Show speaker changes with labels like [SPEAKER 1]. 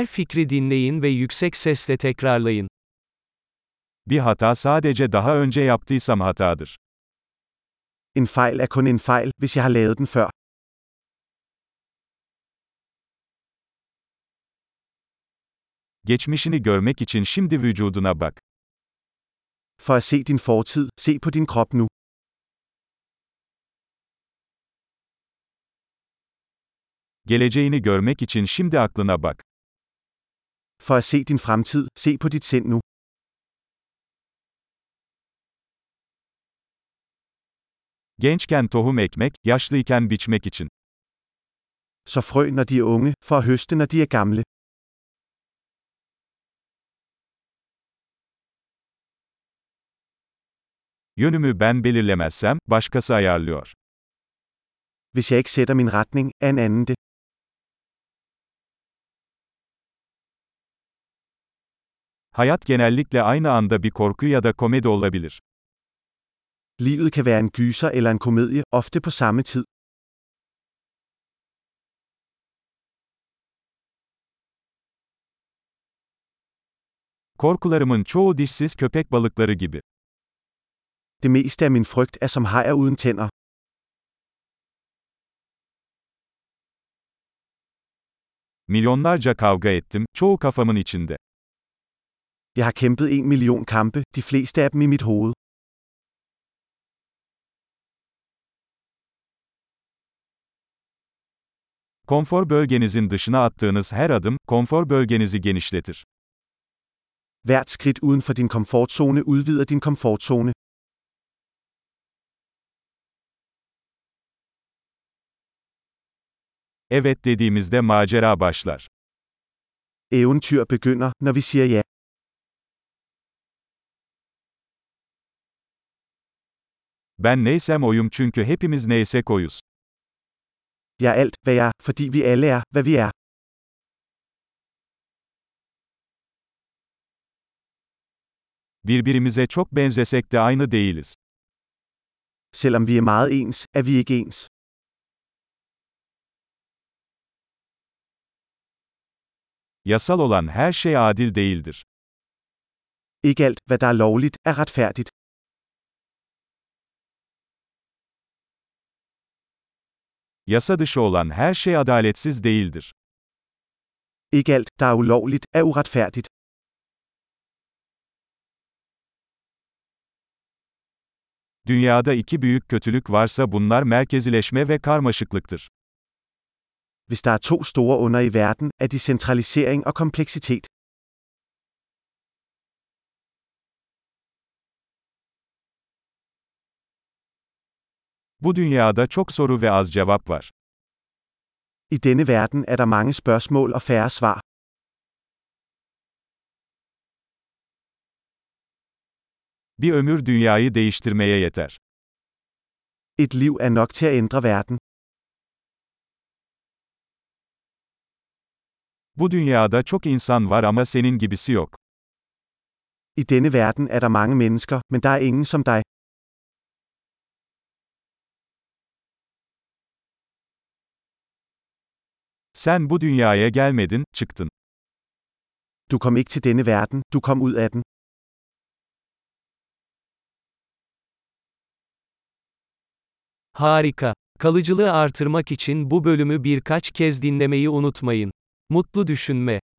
[SPEAKER 1] Her fikri dinleyin ve yüksek sesle tekrarlayın.
[SPEAKER 2] Bir hata sadece daha önce yaptıysam hatadır.
[SPEAKER 3] En fejl er kun en fejl, hvis jeg har lavet den før.
[SPEAKER 2] Geçmişini görmek için şimdi vücuduna bak.
[SPEAKER 3] For at se din fortid, se på din krop nu.
[SPEAKER 2] Geleceğini görmek için şimdi aklına bak.
[SPEAKER 3] For at se din fremtid, se på dit sind nu.
[SPEAKER 2] Gençken tohum ekmek, yaşlıyken biçmek için.
[SPEAKER 3] Så frø når de er unge, for at høste når de er gamle.
[SPEAKER 2] Yönümü ben belirlemezsem, başkası ayarlıyor.
[SPEAKER 3] Hvis jeg ikke sætter min retning, er en anden det.
[SPEAKER 2] Hayat genellikle aynı anda bir korku ya da komedi olabilir.
[SPEAKER 3] Livet kan være en gyser eller en komedie, ofte på samme tid.
[SPEAKER 2] Korkularımın çoğu dişsiz köpek balıkları gibi.
[SPEAKER 3] Det meste af min frygt er som hajer uden tænder.
[SPEAKER 2] Milyonlarca kavga ettim, çoğu kafamın içinde.
[SPEAKER 3] Jeg har kæmpet en million kampe, de fleste af dem i mit hoved.
[SPEAKER 2] Konfor bölgenizin dışına attığınız her adım, konfor bölgenizi genişletir.
[SPEAKER 3] Hvert skridt uden for din komfortzone udvider din komfortzone.
[SPEAKER 2] Evet dediğimizde macera başlar.
[SPEAKER 3] Eventyr begynder, når vi siger ja.
[SPEAKER 2] Ben neysem oyum çünkü hepimiz neysek oyuz.
[SPEAKER 3] Jeg er alt, hvad jeg er, fordi vi alle er, hvad vi er.
[SPEAKER 2] Birbirimize çok benzesek de aynı değiliz.
[SPEAKER 3] Selvom vi er meget ens, er vi ikke ens.
[SPEAKER 2] Yasal olan her şey adil değildir.
[SPEAKER 3] Ikke alt, hvad der er lovligt, er retfærdigt.
[SPEAKER 2] Yasa dışı olan her şey adaletsiz değildir.
[SPEAKER 3] Ikke alt, der er ulovligt, er uretfærdigt.
[SPEAKER 2] Dünyada iki büyük kötülük varsa bunlar merkezileşme ve karmaşıklıktır.
[SPEAKER 3] Hvis der er to store under i verden, er de centralisering og kompleksitet.
[SPEAKER 2] Bu dünyada çok soru ve az cevap var.
[SPEAKER 3] I denne verden er der mange spørgsmål og færre svar.
[SPEAKER 2] Bir ömür dünyayı değiştirmeye yeter.
[SPEAKER 3] Et liv er nok til at ændre verden.
[SPEAKER 2] Bu dünyada çok insan var ama senin gibisi yok.
[SPEAKER 3] I denne verden er der mange mennesker, men der er ingen som dig.
[SPEAKER 2] Sen bu dünyaya gelmedin, çıktın.
[SPEAKER 3] Du kom ikke til denne verden, du kom ud af den.
[SPEAKER 1] Harika. Kalıcılığı artırmak için bu bölümü birkaç kez dinlemeyi unutmayın. Mutlu düşünme.